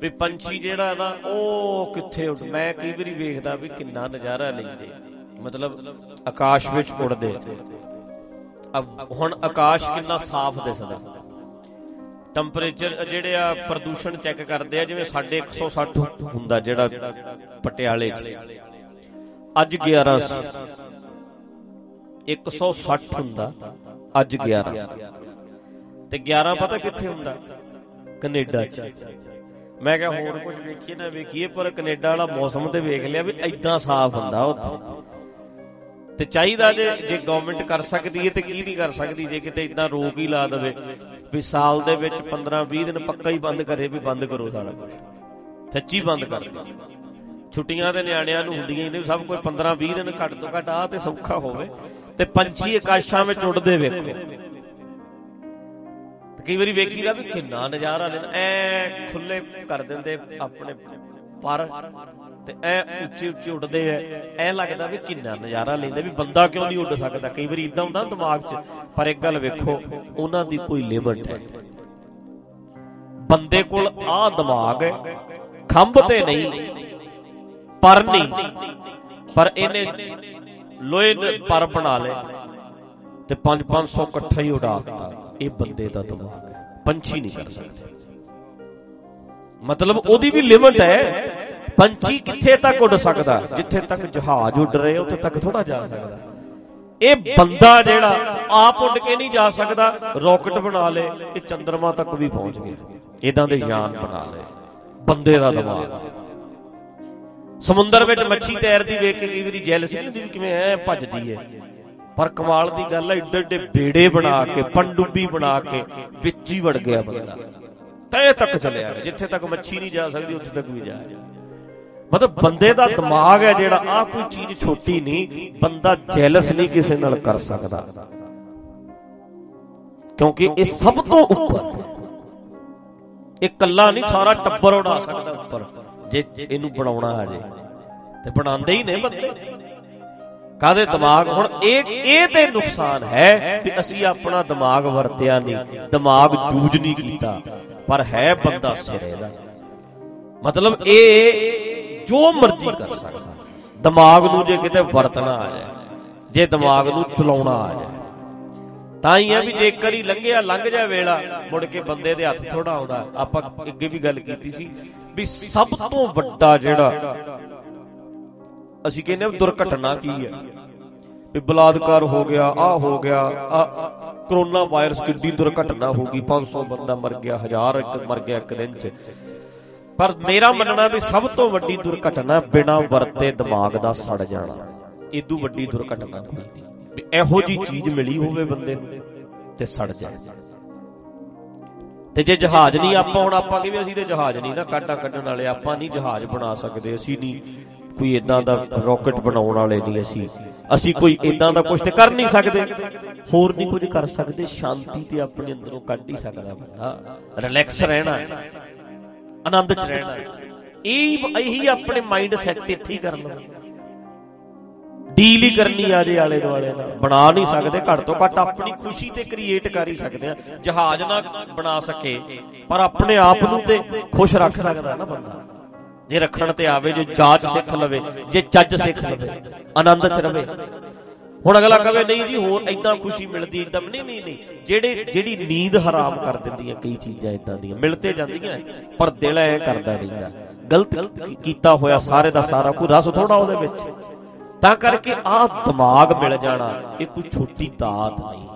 ਵੀ ਪੰਛੀ ਜਿਹੜਾ ਨਾ ਉਹ ਕਿੱਥੇ ਉੱਡ ਮੈਂ ਕਈ ਵਾਰੀ ਵੇਖਦਾ ਵੀ ਕਿੰਨਾ ਨਜ਼ਾਰਾ ਲੈਂਦੇ। ਮਤਲਬ ਆਕਾਸ਼ ਵਿੱਚ ਉੱਡਦੇ। ਅਬ ਹੁਣ ਆਕਾਸ਼ ਕਿੰਨਾ ਸਾਫ਼ ਦਿਸਦਾ। ਟੈਂਪਰੇਚਰ ਜਿਹੜੇ ਆ ਪ੍ਰਦੂਸ਼ਣ ਚੈੱਕ ਕਰਦੇ ਆ, ਜਿਵੇਂ ਸਾਡੇ 160 ਹੁੰਦਾ ਜਿਹੜਾ ਪਟਿਆਲੇ 'ਚ। ਅੱਜ 11 160 ਹੁੰਦਾ। ਅੱਜ 11 ਤੇ 11 ਪਤਾ ਕਿੱਥੇ ਹੁੰਦਾ? ਕੈਨੇਡਾ 'ਚ। ਮੈਂ ਕਿਹਾ ਹੋਰ ਕੁਝ ਵੇਖੀਏ ਨਾ ਵੇਖੀਏ, ਪਰ ਕੈਨੇਡਾ ਵਾਲਾ ਮੌਸਮ ਤੇ ਵੇਖ ਲਿਆ ਵੀ ਐਦਾਂ ਸਾਫ਼ ਹੁੰਦਾ ਉੱਥੇ। ਤੇ ਚਾਹੀਦਾ ਜੇ ਜੇ ਗਵਰਨਮੈਂਟ ਕਰ ਸਕਦੀ ਹੈ ਤੇ ਕੀ ਨਹੀਂ ਕਰ ਸਕਦੀ, ਜੇ ਕਿਤੇ ਇਦਾਂ ਰੋਕ ਹੀ ਲਾ ਦੇਵੇ ਵੀ ਸਾਲ ਦੇ ਵਿੱਚ 15 20 ਦਿਨ ਪੱਕਾ ਹੀ ਬੰਦ ਕਰੇ ਵੀ ਬੰਦ ਕਰੋ ਸਾਰਾ ਕੁਝ ਸੱਚੀ ਬੰਦ ਕਰ ਦਿਓ। ਛੁੱਟੀਆਂ ਦੇ ਨਿਆਣਿਆਂ ਨੂੰ ਹੁੰਦੀਆਂ ਹੀ ਨੇ ਸਭ ਕੋਈ 15 20 ਦਿਨ ਘੱਟ ਤੋਂ ਘੱਟ ਆ ਤੇ ਸੌਖਾ ਹੋਵੇ ਤੇ ਪੰਛੀ ਆਕਾਸ਼ਾਂ ਵਿੱਚ ਉੱਡਦੇ ਵੇਖੋ। ਕਈ ਵਾਰੀ ਵੇਖੀਦਾ ਵੀ ਕਿੰਨਾ ਨਜ਼ਾਰਾ ਲੈਂਦਾ। ਐ ਖੁੱਲੇ ਕਰ ਦਿੰਦੇ ਆਪਣੇ ਪਰ ਤੇ ਐ ਉੱਚੇ ਉੱਚੇ ਉੱਡਦੇ ਐ। ਐ ਲੱਗਦਾ ਵੀ ਕਿੰਨਾ ਨਜ਼ਾਰਾ ਲੈਂਦੇ ਵੀ ਬੰਦਾ ਕਿਉਂ ਨਹੀਂ ਉੱਡ ਸਕਦਾ। ਕਈ ਵਾਰੀ ਇਦਾਂ ਹੁੰਦਾ ਦਿਮਾਗ 'ਚ, ਪਰ ਇੱਕ ਗੱਲ ਵੇਖੋ, ਉਹਨਾਂ ਦੀ ਕੋਈ ਲਿਮਟ ਹੈ। ਬੰਦੇ ਕੋਲ ਆ ਦਿਮਾਗ ਹੈ, ਖੰਭ ਤੇ ਨਹੀਂ, ਪਰ ਨਹੀਂ। ਪਰ ਇਹਨੇ ਲੋਹੇ ਦੇ ਪਰ ਬਣਾ ਲਏ ਤੇ 5-500 ਇਕੱਠਾ ਹੀ ਉਡਾ ਦਿੱਤਾ। ਇਹ ਬੰਦੇ ਦਾ ਦਿਮਾਗ ਹੈ। ਪੰਛੀ ਨਹੀਂ ਕਰ ਸਕਦੇ। ਮਤਲਬ ਉਹਦੀ ਵੀ ਲਿਮਟ ਹੈ ਪੰਛੀ ਕਿੱਥੇ ਤੱਕ ਉੱਡ ਸਕਦਾ? ਜਿੱਥੇ ਤੱਕ ਜਹਾਜ਼ ਉੱਡ ਰਹੇ ਉੱਥੇ ਤੱਕ ਥੋੜਾ ਜਾ ਸਕਦਾ। ਇਹ ਬੰਦਾ ਜਿਹੜਾ ਆਪ ਉੱਡ ਕੇ ਨਹੀਂ ਜਾ ਸਕਦਾ ਰਾਕਟ ਬਣਾ ਲੇ ਇਹ ਚੰ드ਰਮਾ ਤੱਕ ਵੀ ਪਹੁੰਚ ਗਿਆ। ਇਦਾਂ ਦੇ ਯਾਨ ਬਣਾ ਲੇ। ਬੰਦੇ ਦਾ ਦਿਮਾਗ। ਸਮੁੰਦਰ ਵਿੱਚ ਮੱਛੀ ਤੈਰਦੀ ਵੇਖ ਕੇ ਕਈ ਵਾਰੀ ਜੈਲਸੀ ਹੁੰਦੀ ਵੀ ਕਿਵੇਂ ਐ ਭੱਜਦੀ ਹੈ। ਪਰ ਕਮਾਲ ਦੀ ਗੱਲ ਹੈ ਏਡੇ ਏਡੇ ਬੇੜੇ ਬਣਾ ਕੇ, ਪੰਡੁੱਬੀ ਬਣਾ ਕੇ ਵਿੱਚ ਹੀ ਵੜ ਗਿਆ ਬੰਦਾ। ਤੈ ਤੱਕ ਚਲਿਆ ਜਿੱਥੇ ਤੱਕ ਮੱਛੀ ਨਹੀਂ ਜਾ ਸਕਦੀ, ਉੱਥੇ ਤੱਕ ਵੀ ਜਾ ਮਤਲਬ ਬੰਦੇ ਦਾ ਦਿਮਾਗ ਹੈ ਜਿਹੜਾ ਆ ਕੋਈ ਚੀਜ਼ ਛੋਟੀ ਨਹੀਂ, ਬੰਦਾ ਜੈਲਸ ਨਹੀਂ ਕਿਸੇ ਨਾਲ ਕਰ ਸਕਦਾ। ਕਿਉਂਕਿ ਇਹ ਸਭ ਤੋਂ ਉੱਪਰ। ਇਹ ਕੱਲਾ ਨਹੀਂ, ਸਾਰਾ ਟੱਬਰ ਉਡਾ ਸਕਦਾ ਉੱਪਰ, ਜੇ ਇਹਨੂੰ ਬਣਾਉਣਾ ਆ ਜੇ। ਤੇ ਬਣਾਉਂਦੇ ਹੀ ਨੇ ਬੰਦੇ। ਕਾਦੇ ਦਿਮਾਗ? ਹੁਣ ਇਹ ਇਹ ਤੇ ਨੁਕਸਾਨ ਹੈ ਕਿ ਅਸੀਂ ਆਪਣਾ ਦਿਮਾਗ ਵਰਤਿਆ ਨਹੀਂ ਦਿਮਾਗ ਜੂਝ ਨਹੀਂ ਕੀਤਾ। ਪਰ ਹੈ ਬੰਦਾ ਸਿਰੇ ਦਾ। ਮਤਲਬ ਇਹ ਜੋ ਮਰਜ਼ੀ ਕਰ ਸਕਦਾ। ਦਿਮਾਗ ਨੂੰ ਜੇ ਕਿਤੇ ਵਰਤਣਾ ਆ ਜਾਏ ਜੇ ਦਿਮਾਗ ਨੂੰ ਚਲਾਉਣਾ ਆ ਜਾਏ। ਤਾਂ ਹੀ ਆ ਵੀ ਜੇ ਕਰੀ ਲੰਘਿਆ ਲੰਘ ਜਾ ਵੇਲਾ ਮੁੜ ਕੇ ਬੰਦੇ ਦੇ ਹੱਥ ਥੋੜਾ ਆਉਂਦਾ। ਆਪਾਂ ਅੱਗੇ ਵੀ ਗੱਲ ਕੀਤੀ ਸੀ ਵੀ ਸਭ ਤੋਂ ਵੱਡਾ ਜਿਹੜਾ ਅਸੀਂ ਕਹਿੰਦੇ ਆ ਦੁਰਘਟਨਾ ਕੀ ਹੈ? ਵੀ ਬਲਾਤਕਾਰ ਹੋ ਗਿਆ, ਆ ਹੋ ਗਿਆ, ਆ ਕਰੋਨਾ ਵਾਇਰਸ ਕਿੱਡੀ ਦੁਰਘਟਨਾ ਹੋ ਗਈ 500 ਬੰਦਾ ਮਰ ਗਿਆ, ਹਜ਼ਾਰ ਇੱਕ ਮਰ ਗਿਆ ਇੱਕ ਦਿਨ 'ਚ। ਪਰ ਮੇਰਾ ਮੰਨਣਾ ਵੀ ਸਭ ਤੋਂ ਵੱਡੀ ਦੁਰਘਟਨਾ ਬਿਨਾ ਵਰਤੇ ਦਿਮਾਗ ਦਾ ਸੜ ਜਾਣਾ। ਇਦੋਂ ਵੱਡੀ ਦੁਰਘਟਨਾ ਕੋਈ ਨਹੀਂ। ਵੀ ਇਹੋ ਜੀ ਚੀਜ਼ ਮਿਲੀ ਹੋਵੇ ਬੰਦੇ ਨੂੰ ਤੇ ਸੜ ਜਾਏ। ਤੇ ਜੇ ਜਹਾਜ਼ ਨਹੀਂ ਆਪਾਂ, ਹੁਣ ਆਪਾਂ ਕਿਵੇਂ ਅਸੀਂ ਤੇ ਜਹਾਜ਼ ਨਹੀਂ ਨਾ ਕਾਟਾ ਕੱਢਣ ਵਾਲੇ, ਆਪਾਂ ਨਹੀਂ ਜਹਾਜ਼ ਬਣਾ ਸਕਦੇ, ਅਸੀਂ ਨਹੀਂ ਕੋਈ ਇਦਾਂ ਦਾ ਰਾਕਟ ਬਣਾਉਣ ਵਾਲੇ ਨਹੀਂ ਅਸੀਂ। ਅਸੀਂ ਕੋਈ ਇਦਾਂ ਦਾ ਕੁਝ ਤੇ ਕਰ ਨਹੀਂ ਸਕਦੇ। ਹੋਰ ਨਹੀਂ ਕੁਝ ਕਰ ਸਕਦੇ। ਸ਼ਾਂਤੀ ਤੇ ਆਪਣੇ ਅੰਦਰੋਂ ਕੱਢ ਹੀ ਸਕਦਾ ਬੰਦਾ। ਰਿਲੈਕਸ ਰਹਿਣਾ। ਆਨੰਦ ਚ ਰਹਿਣਾ। ਇਹ ਇਹੀ ਆਪਣੇ ਮਾਈਂਡ ਸੈਟ ਇੱਥੇ ਹੀ ਕਰ ਲਓ। ਡੀਲ ਹੀ ਕਰਨੀ ਆ ਜੇ ਆਲੇ ਦੁਆਲੇ ਨਾਲ। ਬਣਾ ਨਹੀਂ ਸਕਦੇ, ਘੱਟ ਤੋਂ ਘੱਟ ਆਪਣੀ ਖੁਸ਼ੀ ਤੇ ਕ੍ਰੀਏਟ ਕਰ ਹੀ ਸਕਦੇ ਆ। ਜਹਾਜ਼ ਨਾ ਬਣਾ ਸਕੇ, ਪਰ ਆਪਣੇ ਆਪ ਨੂੰ ਤੇ ਖੁਸ਼ ਰੱਖ ਸਕਦਾ ਨਾ ਬੰਦਾ। ਜੇ ਰੱਖਣ ਤੇ ਆਵੇ ਜੇ ਜਾਚ ਸਿੱਖ ਲਵੇ ਜੇ ਚੱਜ ਸਿੱਖ ਲਵੇ ਆਨੰਦ ਚ ਰਵੇ। ਹੁਣ ਅਗਲਾ ਕਵੇ ਨਹੀਂ ਜੀ ਹੋਰ ਐਦਾਂ ਖੁਸ਼ੀ ਮਿਲਦੀ ਇੱਕਦਮ ਨਹੀਂ ਨਹੀਂ ਨਹੀਂ ਜਿਹੜੇ ਜਿਹੜੀ ਨੀਂਦ ਹਰਾਮ ਕਰ ਦਿੰਦੀਆਂ ਕਈ ਚੀਜ਼ਾਂ ਇਦਾਂ ਦੀਆਂ ਮਿਲ ਤੇ ਜਾਂਦੀਆਂ ਪਰ ਦਿਲ ਐ ਕਰਦਾ ਰਹਿੰਦਾ। ਗਲਤ ਕੀਤਾ ਹੋਇਆ ਸਾਰੇ ਦਾ ਸਾਰਾ ਕੋਈ ਰਸ ਥੋੜਾ ਉਹਦੇ ਵਿੱਚ। ਤਾਂ ਕਰਕੇ ਆਹ ਦਿਮਾਗ ਮਿਲ ਜਾਣਾ ਇਹ ਕੋਈ ਛੋਟੀ ਦਾਤ ਨਹੀਂ।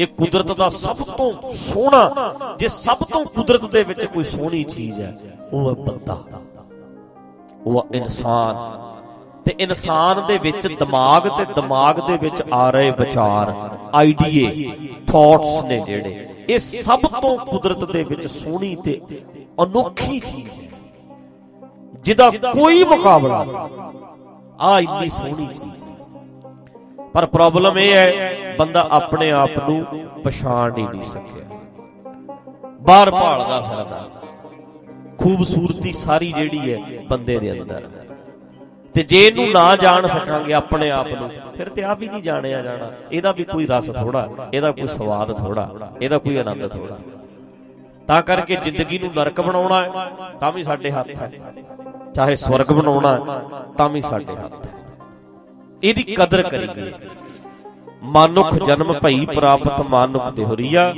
ਇਹ ਕੁਦਰਤ ਦਾ ਸਭ ਤੋਂ ਸੋਹਣਾ, ਜੇ ਸਭ ਤੋਂ ਕੁਦਰਤ ਦੇ ਵਿੱਚ ਕੋਈ ਸੋਹਣੀ ਚੀਜ਼ ਹੈ, ਉਹ ਹੈ ਬੰਦਾ। ਉਹ ਹੈ ਇਨਸਾਨ। ਤੇ ਇਨਸਾਨ ਦੇ ਵਿੱਚ ਦਿਮਾਗ ਤੇ ਦਿਮਾਗ ਦੇ ਵਿੱਚ ਆ ਰਹੇ ਵਿਚਾਰ, ਆਈਡੀਏ ਥਾਟਸ ਨੇ ਜਿਹੜੇ। ਇਹ ਸਭ ਤੋਂ ਕੁਦਰਤ ਦੇ ਵਿੱਚ ਸੋਹਣੀ ਤੇ ਅਨੋਖੀ ਚੀਜ਼ ਹੈ। ਜਿਹਦਾ ਕੋਈ ਮੁਕਾਬਲਾ ਆ ਇੰਨੀ ਸੋਹਣੀ ਚੀਜ਼ ਪਰ ਪ੍ਰੋਬਲਮ ਇਹ ਹੈ ਬੰਦਾ ਆਪਣੇ ਆਪ ਨੂੰ ਪਛਾਣ ਹੀ ਨਹੀਂ ਸਕਿਆ। ਬਾਹਰ ਭਾਲਦਾ ਫਿਰਦਾ। ਖੂਬਸੂਰਤੀ ਸਾਰੀ ਜਿਹੜੀ ਹੈ ਬੰਦੇ ਦੇ ਅੰਦਰ। ਤੇ ਜੇ ਇਹਨੂੰ ਨਾ ਜਾਣ ਸਕਾਂਗੇ ਆਪਣੇ ਆਪ ਨੂੰ, ਫਿਰ ਤੇ ਆਪ ਹੀ ਨਹੀਂ ਜਾਣਿਆ ਜਾਣਾ। ਇਹਦਾ ਵੀ ਕੋਈ ਰਸ ਥੋੜਾ ਇਹਦਾ ਕੋਈ ਸਵਾਦ ਥੋੜਾ ਇਹਦਾ ਕੋਈ ਆਨੰਦ ਥੋੜਾ ਤਾਂ ਕਰਕੇ ਜ਼ਿੰਦਗੀ ਨੂੰ ਨਰਕ ਬਣਾਉਣਾ ਹੈ, ਤਾਂ ਵੀ ਸਾਡੇ ਹੱਥ ਹੈ। ਚਾਹੇ ਸਵਰਗ ਬਣਾਉਣਾ ਹੈ, ਤਾਂ ਵੀ ਸਾਡੇ ਹੱਥ ਹੈ। ਇਹਦੀ ਕਦਰ ਕਰੀਏ। ਮਾਨੁਖ ਜਨਮ ਭਈ ਪ੍ਰਾਪਤ ਮਾਨੁਖ ਦੇਹਰੀਆ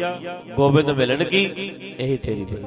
ਗੋਬਿੰਦ ਮਿਲਣ ਕੀ ਇਹ ਤੇਰੀ ਬਈ